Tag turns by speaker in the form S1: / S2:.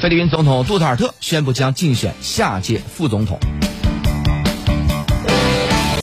S1: 菲律宾总统杜特尔特宣布将竞选下届副总统。